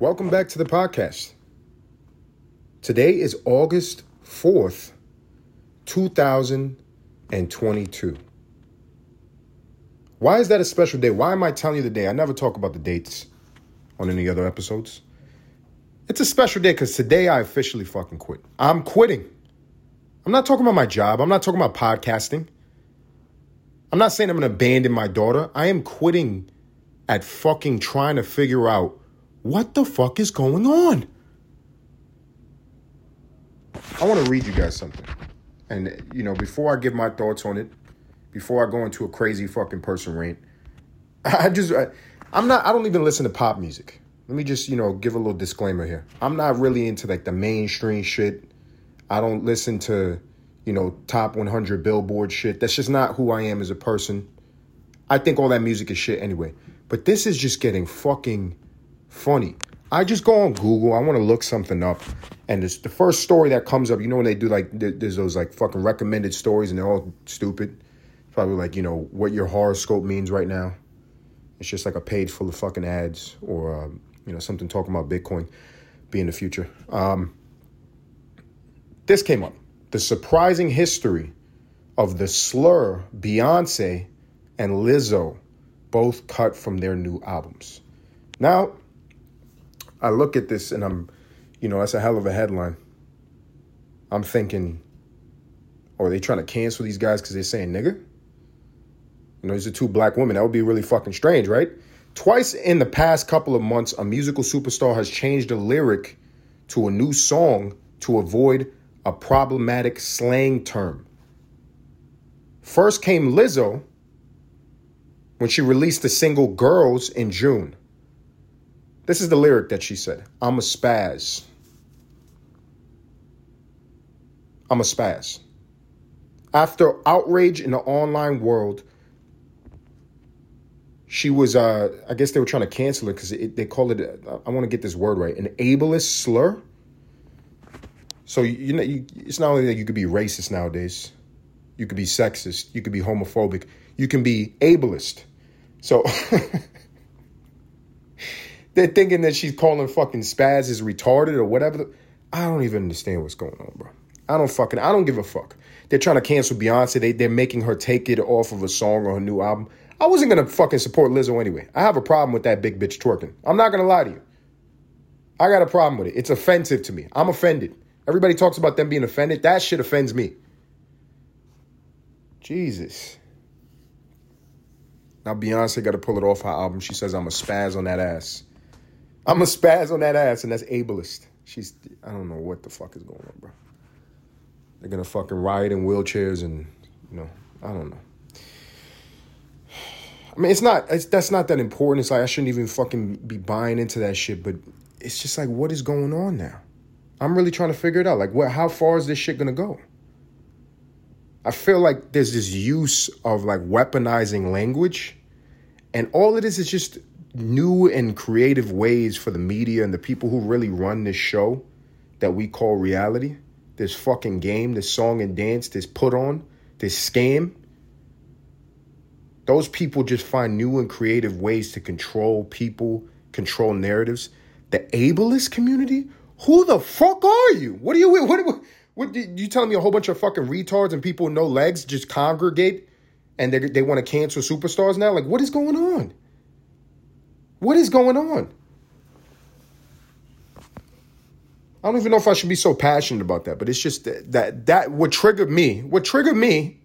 Welcome back to the podcast. Today is August 4th, 2022. Why is that a special day? Why am I telling you the day? I never talk about the dates on any other episodes. It's a special day because today I officially fucking quit. I'm quitting. I'm not talking about my job. I'm not talking about podcasting. I'm not saying I'm going to abandon my daughter. I am quitting at fucking trying to figure out what the fuck is going on. I want to read you guys something. And, you know, before I give my thoughts on it, before I go into a crazy fucking person rant, I just, I, I'm not, I don't even listen to pop music. Let me just, you know, give a little disclaimer here. I'm not really into like the mainstream shit. I don't listen to, you know, top 100 billboard shit. That's just not who I am as a person. I think all that music is shit anyway. But this is just getting fucking funny. I just go on Google. I want to look something up, and it's the first story that comes up. You know when they do like there's those like fucking recommended stories, and they're all stupid. Probably like you know what your horoscope means right now. It's just like a page full of fucking ads, or um, you know something talking about Bitcoin being the future. Um, this came up: the surprising history of the slur Beyonce and Lizzo both cut from their new albums. Now I look at this and I'm, you know, that's a hell of a headline. I'm thinking, oh, are they trying to cancel these guys because they're saying nigga? You know, these are two black women. That would be really fucking strange, right? Twice in the past couple of months, a musical superstar has changed a lyric to a new song to avoid a problematic slang term. First came Lizzo when she released the single Girls in June. This is the lyric that she said I'm a spaz. I'm a spaz. After outrage in the online world, she was, uh, I guess they were trying to cancel it because they call it, uh, I want to get this word right, an ableist slur. So, you know, you, it's not only that you could be racist nowadays, you could be sexist, you could be homophobic, you can be ableist. So, They're thinking that she's calling fucking Spaz is retarded or whatever. I don't even understand what's going on, bro. I don't fucking, I don't give a fuck. They're trying to cancel Beyonce. They, they're making her take it off of a song or her new album. I wasn't to fucking support Lizzo anyway. I have a problem with that big bitch twerking. I'm not to lie to you. I got a problem with it. It's offensive to me. I'm offended. Everybody talks about them being offended. That shit offends me. Jesus. Now Beyonce got to pull it off her album. She says I'm a spaz on that ass. I'm a spaz on that ass, and that's ableist. She's I don't know what the fuck is going on, bro. They're gonna fucking riot in wheelchairs and you know, I don't know. I mean, it's not. It's, that's not that important. It's like I shouldn't even fucking be buying into that shit. But it's just like, what is going on now? I'm really trying to figure it out. Like, what? How far is this shit gonna go? I feel like there's this use of like weaponizing language, and all it is is just new and creative ways for the media and the people who really run this show that we call reality, this fucking game, this song and dance, this put on, this scam. Those people just find new and creative ways to control people, control narratives. The ableist community? Who the fuck are you? What are you? What, what, what you telling me a whole bunch of fucking retards and people with no legs just congregate and they, they want to cancel superstars now? Like, what is going on? What is going on? I don't even know if I should be so passionate about that, but it's just that that, that what triggered me, what triggered me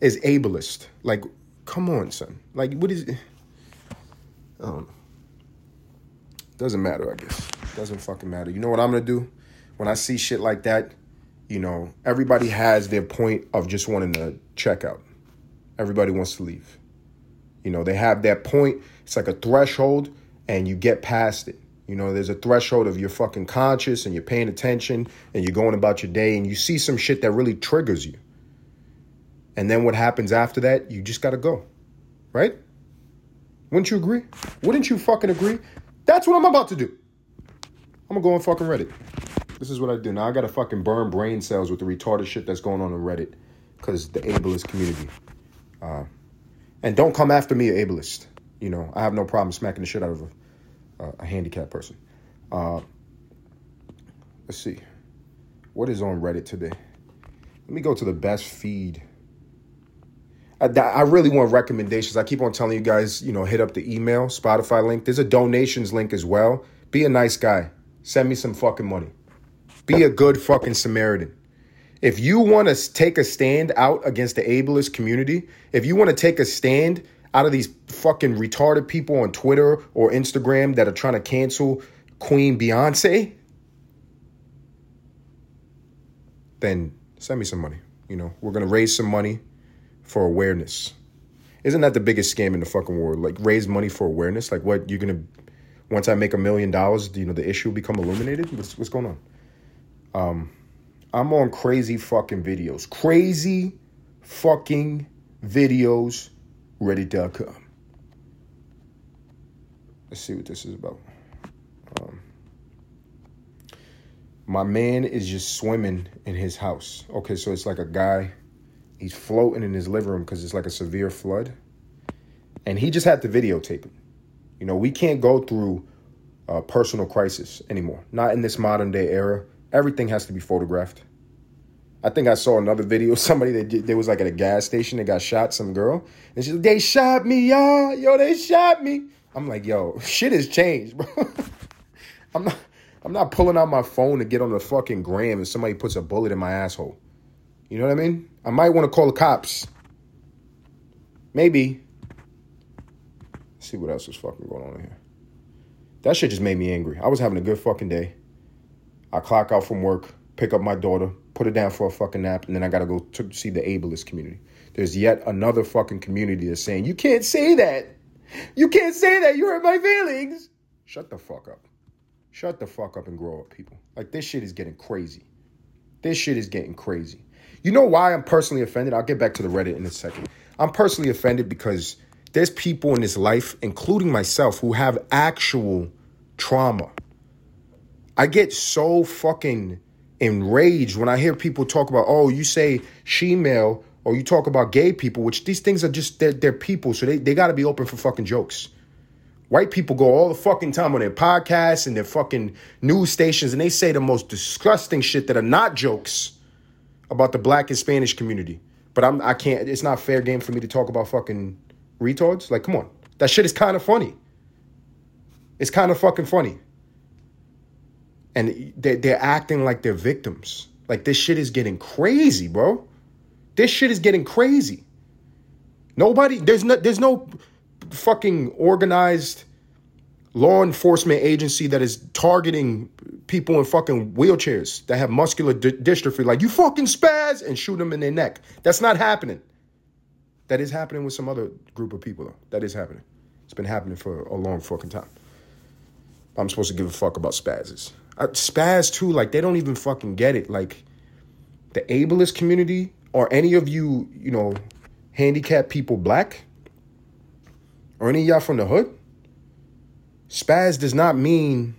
is ableist. Like, come on, son. Like, what is um doesn't matter, I guess. Doesn't fucking matter. You know what I'm gonna do? When I see shit like that, you know, everybody has their point of just wanting to check out. Everybody wants to leave. You know, they have that point. It's like a threshold, and you get past it. You know, there's a threshold of you're fucking conscious and you're paying attention and you're going about your day and you see some shit that really triggers you. And then what happens after that? You just gotta go. Right? Wouldn't you agree? Wouldn't you fucking agree? That's what I'm about to do. I'm gonna go on fucking Reddit. This is what I do. Now I gotta fucking burn brain cells with the retarded shit that's going on on Reddit. Cause the ableist community. Uh, and don't come after me, ableist. You know, I have no problem smacking the shit out of a, a handicapped person. Uh, let's see. What is on Reddit today? Let me go to the best feed. I, I really want recommendations. I keep on telling you guys, you know, hit up the email, Spotify link. There's a donations link as well. Be a nice guy. Send me some fucking money. Be a good fucking Samaritan. If you want to take a stand out against the ableist community, if you want to take a stand out of these fucking retarded people on Twitter or Instagram that are trying to cancel Queen Beyonce, then send me some money. You know, we're going to raise some money for awareness. Isn't that the biggest scam in the fucking world? Like raise money for awareness? Like what you're going to once I make a million dollars, you know, the issue will become illuminated? What's what's going on? Um I'm on crazy fucking videos. Crazy fucking videos reddit.com. Let's see what this is about. Um, my man is just swimming in his house. Okay, so it's like a guy, he's floating in his living room because it's like a severe flood. And he just had to videotape it. You know, we can't go through a personal crisis anymore. Not in this modern day era. Everything has to be photographed. I think I saw another video. Somebody that they was like at a gas station. They got shot. Some girl, and she's like, "They shot me, y'all. Yo, they shot me." I'm like, "Yo, shit has changed, bro." I'm not. I'm not pulling out my phone to get on the fucking gram and somebody puts a bullet in my asshole. You know what I mean? I might want to call the cops. Maybe. Let's see what else is fucking going on here. That shit just made me angry. I was having a good fucking day. I clock out from work, pick up my daughter, put her down for a fucking nap, and then I gotta go to see the ableist community. There's yet another fucking community that's saying, You can't say that. You can't say that. You hurt my feelings. Shut the fuck up. Shut the fuck up and grow up, people. Like, this shit is getting crazy. This shit is getting crazy. You know why I'm personally offended? I'll get back to the Reddit in a second. I'm personally offended because there's people in this life, including myself, who have actual trauma. I get so fucking enraged when I hear people talk about, oh, you say she male or you talk about gay people, which these things are just, they're, they're people. So they, they got to be open for fucking jokes. White people go all the fucking time on their podcasts and their fucking news stations and they say the most disgusting shit that are not jokes about the black and Spanish community. But I'm I can't it's not fair game for me to talk about fucking retards? Like, come on. That shit is kind of funny. It's kind of fucking funny. And they're, they're acting like they're victims. Like, this shit is getting crazy, bro. This shit is getting crazy. Nobody, there's no, there's no fucking organized law enforcement agency that is targeting people in fucking wheelchairs that have muscular d- dystrophy. Like, you fucking spaz and shoot them in their neck. That's not happening. That is happening with some other group of people, though. That is happening. It's been happening for a long fucking time. I'm supposed to give a fuck about spazzes. Uh, spaz, too, like, they don't even fucking get it. Like, the ableist community or any of you, you know, handicapped people black or any of y'all from the hood, spaz does not mean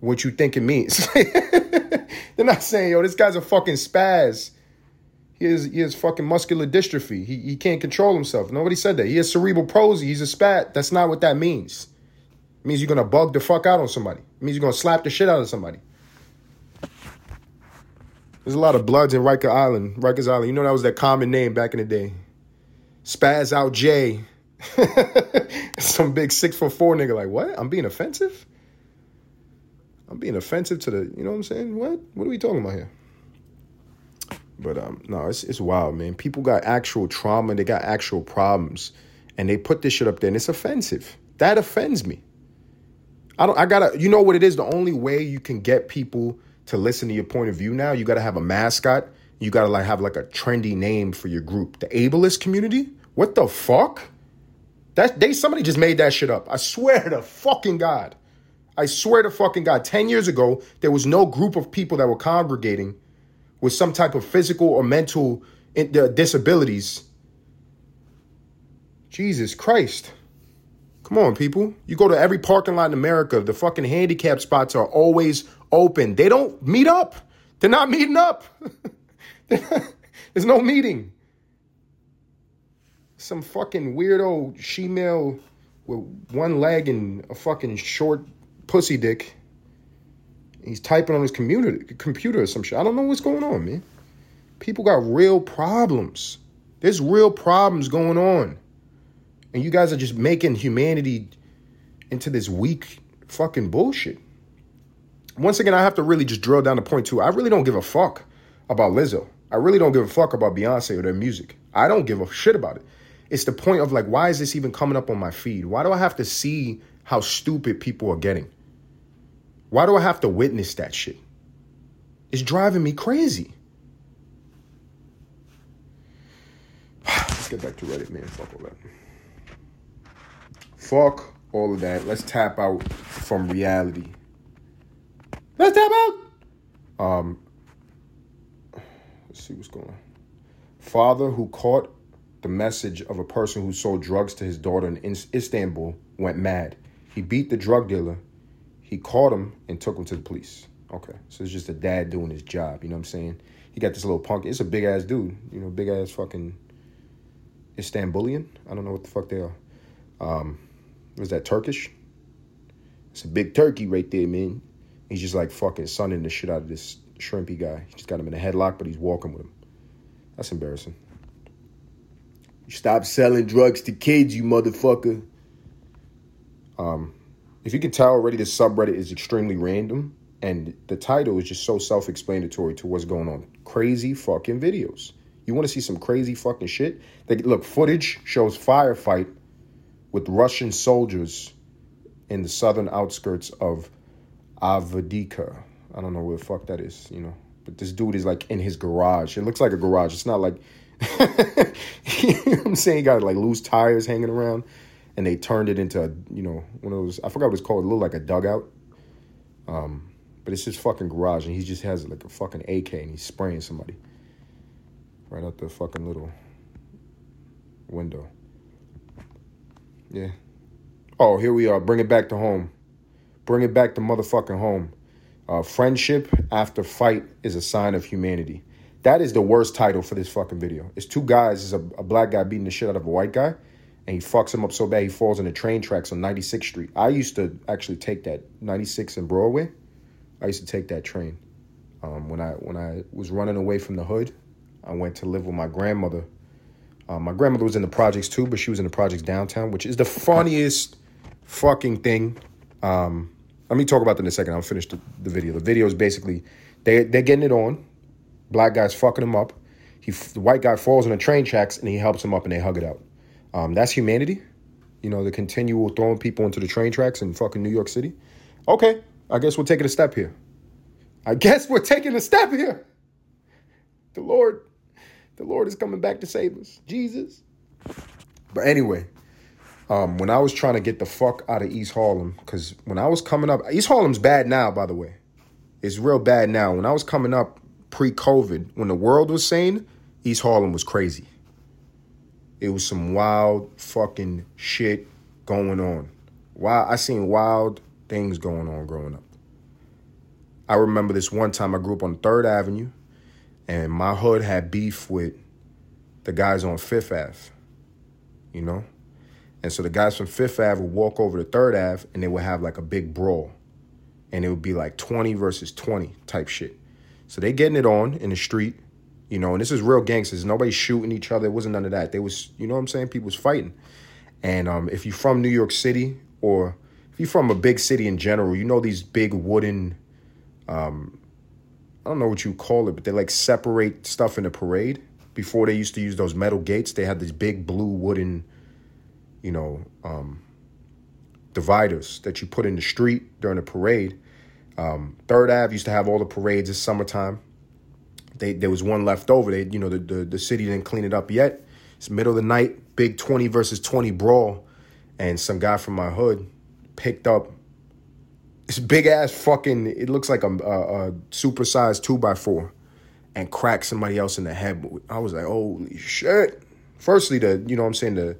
what you think it means. They're not saying, yo, this guy's a fucking spaz. He has, he has fucking muscular dystrophy. He, he can't control himself. Nobody said that. He has cerebral palsy. He's a spat. That's not what that means. It means you're to bug the fuck out on somebody. It means you're to slap the shit out of somebody. There's a lot of bloods in Riker Island. Rikers Island. You know that was that common name back in the day. Spaz out J. Some big six foot four nigga like, what? I'm being offensive? I'm being offensive to the, you know what I'm saying? What? What are we talking about here? But um, no, it's it's wild, man. People got actual trauma, they got actual problems, and they put this shit up there, and it's offensive. That offends me. I don't. I gotta. You know what it is? The only way you can get people to listen to your point of view now, you gotta have a mascot. You gotta like have like a trendy name for your group. The ableist community. What the fuck? That they somebody just made that shit up. I swear to fucking God. I swear to fucking God. Ten years ago, there was no group of people that were congregating with some type of physical or mental uh, disabilities. Jesus Christ. Come on, people. You go to every parking lot in America, the fucking handicap spots are always open. They don't meet up. They're not meeting up. There's no meeting. Some fucking weirdo she-male with one leg and a fucking short pussy dick He's typing on his computer, computer or some shit. I don't know what's going on, man. People got real problems. There's real problems going on. And you guys are just making humanity into this weak fucking bullshit. Once again, I have to really just drill down to point two. I really don't give a fuck about Lizzo. I really don't give a fuck about Beyonce or their music. I don't give a shit about it. It's the point of like, why is this even coming up on my feed? Why do I have to see how stupid people are getting? Why do I have to witness that shit? It's driving me crazy. Let's get back to Reddit, man. Fuck all that. Fuck all of that. Let's tap out from reality. Let's tap out. Um, let's see what's going on. Father who caught the message of a person who sold drugs to his daughter in Istanbul went mad. He beat the drug dealer. He caught him and took him to the police. Okay, so it's just a dad doing his job. You know what I'm saying? He got this little punk. It's a big ass dude. You know, big ass fucking Istanbulian. I don't know what the fuck they are. Um, was that Turkish? It's a big turkey right there, man. He's just like fucking sunning the shit out of this shrimpy guy. He just got him in a headlock, but he's walking with him. That's embarrassing. You Stop selling drugs to kids, you motherfucker. Um, if you can tell already, the subreddit is extremely random, and the title is just so self-explanatory to what's going on. Crazy fucking videos. You want to see some crazy fucking shit? They, look, footage shows firefight with Russian soldiers in the southern outskirts of Avdiivka. I don't know where the fuck that is, you know. But this dude is like in his garage. It looks like a garage. It's not like you know I'm saying? He got like loose tires hanging around and they turned it into, a, you know, one of those I forgot what it's called. It looked like a dugout. Um, but it's his fucking garage and he just has like a fucking AK and he's spraying somebody. Right out the fucking little window. Yeah. Oh, here we are. Bring it back to home. Bring it back to motherfucking home. Uh, friendship after fight is a sign of humanity. That is the worst title for this fucking video. It's two guys. It's a, a black guy beating the shit out of a white guy, and he fucks him up so bad he falls in the train tracks on 96th Street. I used to actually take that 96 in Broadway. I used to take that train. Um, when I when I was running away from the hood, I went to live with my grandmother. Um, my grandmother was in the projects too, but she was in the projects downtown, which is the funniest fucking thing. Um, let me talk about that in a second. I'll finish the, the video. The video is basically they they're getting it on. Black guy's fucking him up. He the white guy falls on the train tracks and he helps him up and they hug it out. Um, that's humanity. You know, the continual throwing people into the train tracks in fucking New York City. Okay, I guess we're taking a step here. I guess we're taking a step here. The Lord, the Lord is coming back to save us. Jesus. But anyway, um, when I was trying to get the fuck out of East Harlem, because when I was coming up, East Harlem's bad now, by the way. It's real bad now. When I was coming up pre COVID, when the world was sane, East Harlem was crazy. It was some wild fucking shit going on. Wow, I seen wild things going on growing up. I remember this one time I grew up on Third Avenue, and my hood had beef with the guys on Fifth Ave. You know, and so the guys from Fifth Ave would walk over to Third Ave and they would have like a big brawl. And it would be like 20 versus 20 type shit. So they getting it on in the street, you know, and this is real gangsters. Nobody's shooting each other. It wasn't none of that. They was, you know what I'm saying? People was fighting. And um, if you're from New York City or if you're from a big city in general, you know these big wooden, um, I don't know what you call it, but they like separate stuff in the parade. Before they used to use those metal gates, they had these big blue wooden you know, um, dividers that you put in the street during the parade. Um, Third Ave used to have all the parades in summertime. They, there was one left over. They, you know, the, the, the city didn't clean it up yet. It's middle of the night, big 20 versus 20 brawl. And some guy from my hood picked up this big ass fucking, it looks like a, a, a supersized two by four and cracked somebody else in the head. I was like, holy shit. Firstly, the, you know what I'm saying, the,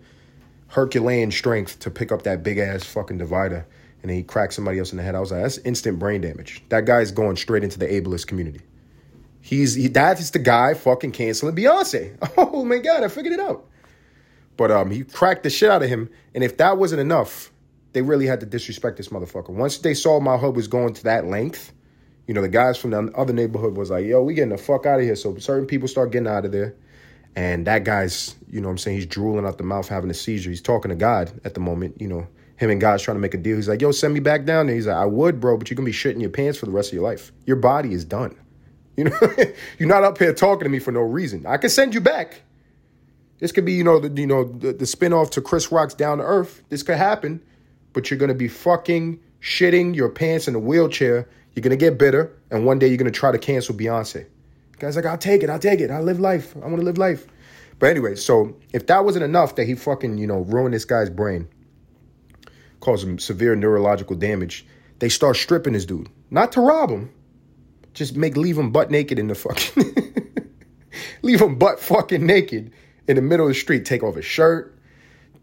Herculean strength to pick up that big ass fucking divider and he cracked somebody else in the head. I was like, that's instant brain damage. That guy's going straight into the ableist community. He's he, that is the guy fucking canceling Beyonce. Oh my god, I figured it out. But um, he cracked the shit out of him, and if that wasn't enough, they really had to disrespect this motherfucker. Once they saw my hood was going to that length, You know, the guys from the other neighborhood was like, yo, we getting the fuck out of here. So certain people start getting out of there. And that guy's, you know I'm saying, he's drooling out the mouth, having a seizure. He's talking to God at the moment, you know. Him and God's trying to make a deal. He's like, yo, send me back down there. He's like, I would, bro, but you're gonna be shitting your pants for the rest of your life. Your body is done. You know, you're not up here talking to me for no reason. I can send you back. This could be, you know, the you know, the, the spinoff to Chris Rock's Down to Earth. This could happen, but you're gonna be fucking shitting your pants in a wheelchair. You're gonna get bitter, and one day you're gonna try to cancel Beyonce. guy's like, I'll take it, I'll take it. I live life. I want to live life. But anyway, so if that wasn't enough that he fucking, you know, ruined this guy's brain, caused him severe neurological damage, they start stripping this dude. Not to rob him, just make leave him butt naked in the fucking leave him butt fucking naked in the middle of the street. Take off his shirt,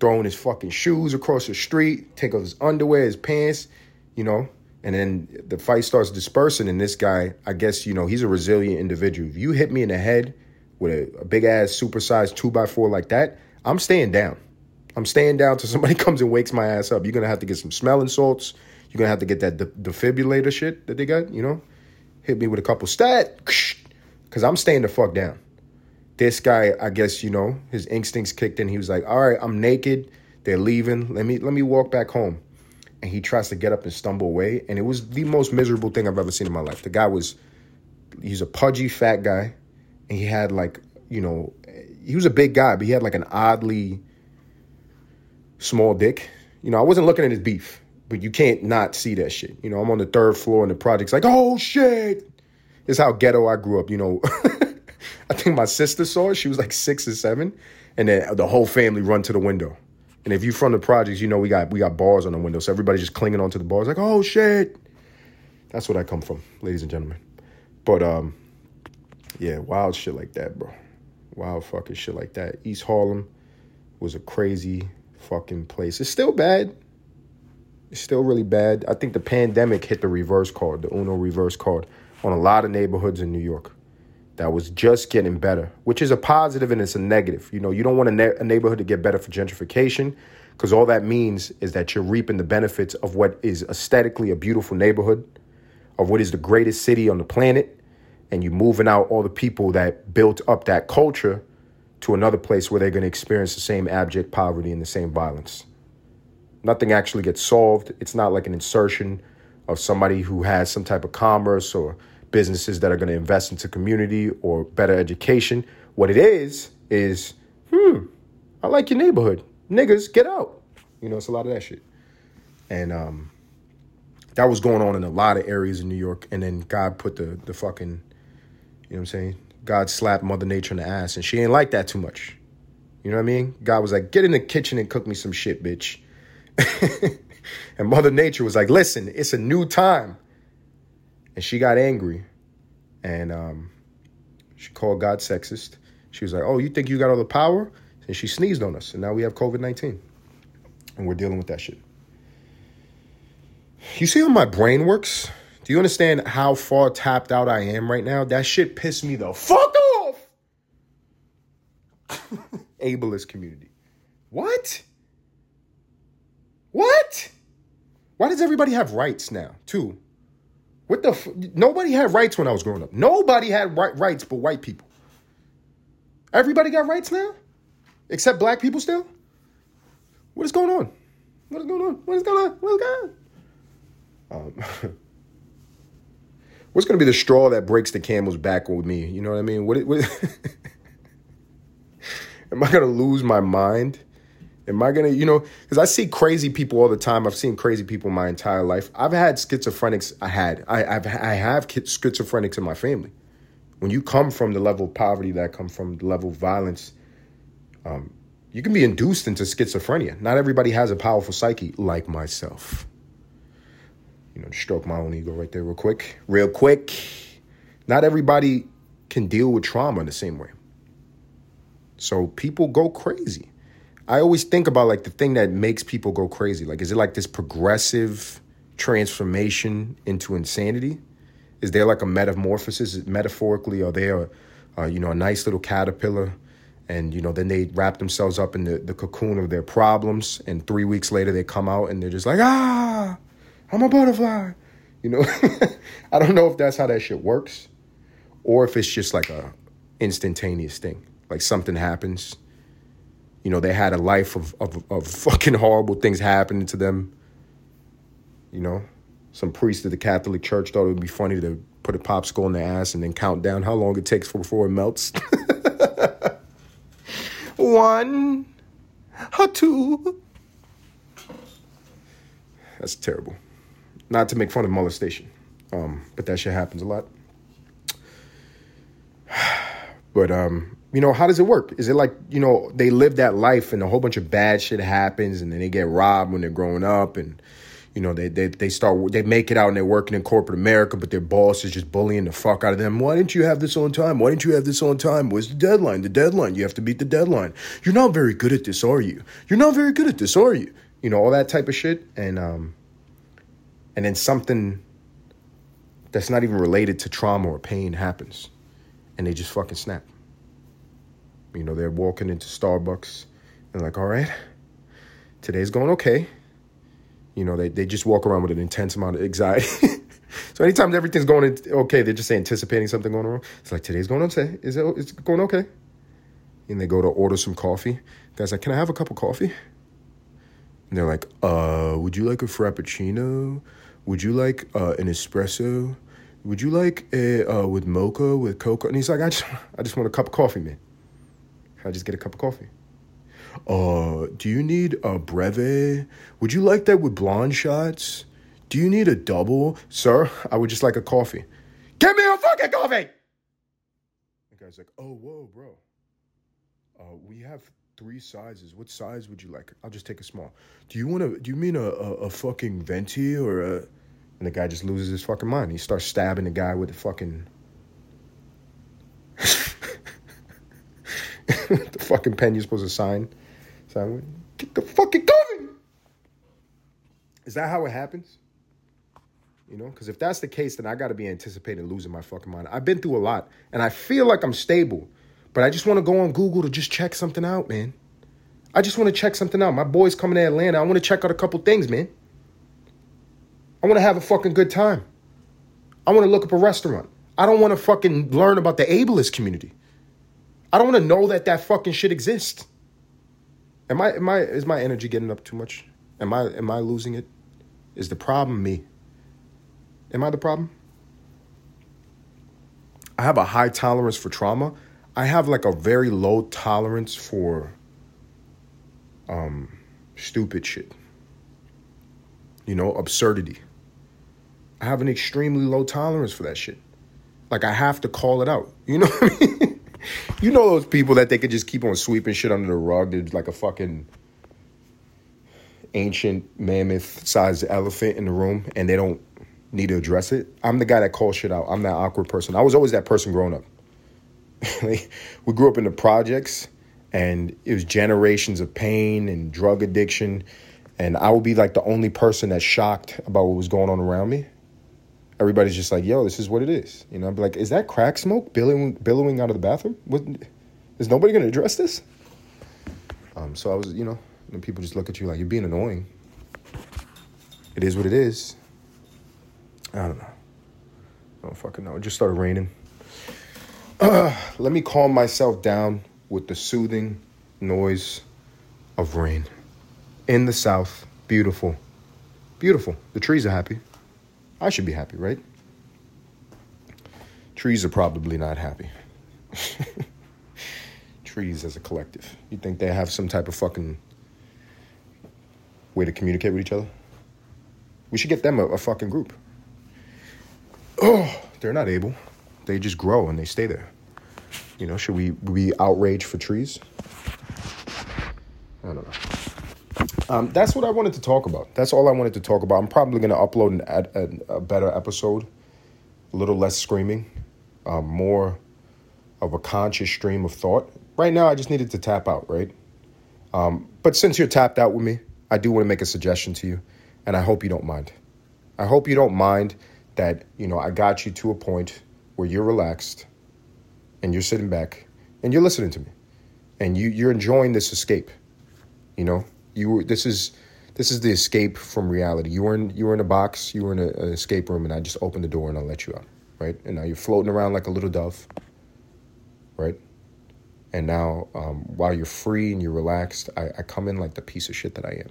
throwing his fucking shoes across the street, take off his underwear, his pants, you know. And then the fight starts dispersing, and this guy, I guess, you know, he's a resilient individual. If you hit me in the head with a, a big ass supersized two by four like that, I'm staying down. I'm staying down till somebody comes and wakes my ass up. You're gonna have to get some smelling salts. You're gonna have to get that de- defibrillator shit that they got, you know hit me with a couple stat, because I'm staying the fuck down. This guy, I guess, you know, his instincts kicked in. He was like, all right, I'm naked. They're leaving. Let me let me walk back home. And he tries to get up and stumble away. And it was the most miserable thing I've ever seen in my life. The guy was he's a pudgy fat guy. And he had like, you know, he was a big guy, but he had like an oddly small dick. You know, I wasn't looking at his beef but you can't not see that shit. You know, I'm on the third floor and the project's like, oh shit. It's how ghetto I grew up, you know. I think my sister saw it. She was like six or seven. And then the whole family run to the window. And if you from the projects, you know we got we got bars on the window. So everybody's just clinging onto the bars, like, oh shit. That's what I come from, ladies and gentlemen. But um, yeah, wild shit like that, bro. Wild fucking shit like that. East Harlem was a crazy fucking place. It's still bad. It's still really bad. I think the pandemic hit the reverse card, the Uno reverse card, on a lot of neighborhoods in New York. That was just getting better, which is a positive and it's a negative. You know, you don't want a, ne- a neighborhood to get better for gentrification because all that means is that you're reaping the benefits of what is aesthetically a beautiful neighborhood, of what is the greatest city on the planet, and you're moving out all the people that built up that culture to another place where they're going to experience the same abject poverty and the same violence nothing actually gets solved. It's not like an insertion of somebody who has some type of commerce or businesses that are going to invest into community or better education. What it is is, hmm, I like your neighborhood. Niggas, get out. You know, it's a lot of that shit. And um, that was going on in a lot of areas in New York. And then God put the the fucking, you know what I'm saying? God slapped Mother Nature in the ass, and she ain't like that too much. You know what I mean? God was like, get in the kitchen and cook me some shit, bitch. and Mother Nature was like, listen, it's a new time. And she got angry. And um, she called God sexist. She was like, oh, you think you got all the power? And she sneezed on us. And now we have COVID 19. And we're dealing with that shit. You see how my brain works? Do you understand how far tapped out I am right now? That shit pissed me the fuck off. Ableist community. What? What? Why does everybody have rights now, too? What the? F- Nobody had rights when I was growing up. Nobody had right- rights but white people. Everybody got rights now, except black people still. What is going on? What is going on? What is going on? What is going on? Um, what's going to be the straw that breaks the camel's back with me? You know what I mean? What? what am I going to lose my mind? Am I gonna, you know, because I see crazy people all the time. I've seen crazy people my entire life. I've had schizophrenics. I had, I, I've, I have schizophrenics in my family. When you come from the level of poverty that I come from, the level of violence, um, you can be induced into schizophrenia. Not everybody has a powerful psyche like myself. You know, stroke my own ego right there, real quick, real quick. Not everybody can deal with trauma in the same way. So people go crazy. I always think about like the thing that makes people go crazy. Like, is it like this progressive transformation into insanity? Is there like a metamorphosis? Metaphorically, are they a, uh, you know, a nice little caterpillar, and you know, then they wrap themselves up in the, the cocoon of their problems, and three weeks later they come out and they're just like, ah, I'm a butterfly. You know, I don't know if that's how that shit works, or if it's just like a instantaneous thing. Like something happens. You know, they had a life of, of, of fucking horrible things happening to them. You know, some priest of the Catholic Church thought it would be funny to put a popsicle in their ass and then count down how long it takes before it melts. One, a two. That's terrible. Not to make fun of molestation, um, but that shit happens a lot. But um, you know, how does it work? Is it like you know they live that life and a whole bunch of bad shit happens, and then they get robbed when they're growing up, and you know they they they start they make it out and they're working in corporate America, but their boss is just bullying the fuck out of them. Why didn't you have this on time? Why didn't you have this on time? Where's the deadline? The deadline. You have to beat the deadline. You're not very good at this, are you? You're not very good at this, are you? You know all that type of shit, and um, and then something that's not even related to trauma or pain happens and they just fucking snap. You know, they're walking into Starbucks and like, all right, today's going okay. You know, they, they just walk around with an intense amount of anxiety. so anytime everything's going okay, they're just anticipating something going wrong. It's like today's going okay. Is it? It's going okay. And they go to order some coffee. Guy's like, can I have a cup of coffee? And they're like, uh, would you like a frappuccino? Would you like uh, an espresso? Would you like a uh, with mocha with cocoa? And he's like, I just, I just want a cup of coffee, man. I just get a cup of coffee. Uh, do you need a breve? Would you like that with blonde shots? Do you need a double, sir? I would just like a coffee. Give me a fucking coffee. The guy's like, oh, whoa, bro. Uh, we have three sizes. What size would you like? I'll just take a small. Do you want to? Do you mean a, a, a fucking venti or a? And the guy just loses his fucking mind. He starts stabbing the guy with the fucking the fucking pen you're supposed to sign. So get the fucking coffee. Is that how it happens? You know, because if that's the case, then I got to be anticipating losing my fucking mind. I've been through a lot, and I feel like I'm stable, but I just want to go on Google to just check something out, man. I just want to check something out. My boy's coming to Atlanta. I want to check out a couple things, man. I want to have a fucking good time. I want to look up a restaurant. I don't want to fucking learn about the ableist community. I don't want to know that that fucking shit exists. Am I am I is my energy getting up too much? Am I am I losing it? Is the problem me? Am I the problem? I have a high tolerance for trauma. I have like a very low tolerance for um stupid shit. You know, absurdity. I have an extremely low tolerance for that shit. Like I have to call it out. You know what I mean? you know those people that they could just keep on sweeping shit under the rug. There's like a fucking ancient mammoth sized elephant in the room and they don't need to address it. I'm the guy that calls shit out. I'm that awkward person. I was always that person growing up. we grew up in the projects and it was generations of pain and drug addiction and I would be like the only person that's shocked about what was going on around me everybody's just like, yo, this is what it is. You know, be like, is that crack smoke billowing, billowing out of the bathroom? What, is nobody going to address this? Um, so I was, you know, and people just look at you like you're being annoying. It is what it is. I don't know. I don't fucking know. It just started raining. Uh, let me calm myself down with the soothing noise of rain. In the south, beautiful. Beautiful. The trees are happy. I should be happy, right? Trees are probably not happy. Trees as a collective. You think they have some type of fucking way to communicate with each other? We should get them a, a fucking group. Oh, they're not able. They just grow and they stay there. You know, should we be outraged for trees? I don't know. Um, that's what I wanted to talk about. That's all I wanted to talk about. I'm probably going to upload an, an, a better episode, a little less screaming, um, more of a conscious stream of thought. Right now, I just needed to tap out, right? Um, but since you're tapped out with me, I do want to make a suggestion to you, and I hope you don't mind. I hope you don't mind that, you know, I got you to a point where you're relaxed and you're sitting back and you're listening to me and you, you're enjoying this escape, you know? You were this is this is the escape from reality. You were in you were in a box, you were in a, an escape room, and I just opened the door and I let you out, right? And now you're floating around like a little dove, right? And now, um, while you're free and you're relaxed, I, I come in like the piece of shit that I am,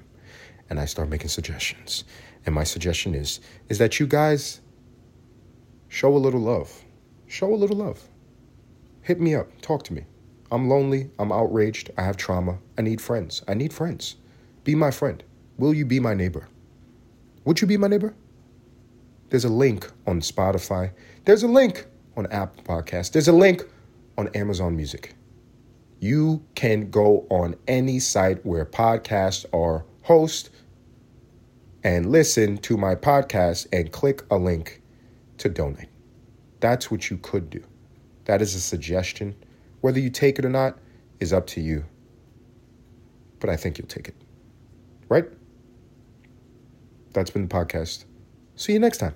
and I start making suggestions. And my suggestion is is that you guys show a little love, show a little love. Hit me up, talk to me. I'm lonely. I'm outraged. I have trauma. I need friends. I need friends. Be my friend. Will you be my neighbor? Would you be my neighbor? There's a link on Spotify. There's a link on Apple Podcasts. There's a link on Amazon Music. You can go on any site where podcasts are host and listen to my podcast and click a link to donate. That's what you could do. That is a suggestion. Whether you take it or not is up to you. But I think you'll take it. Right? That's been the podcast. See you next time.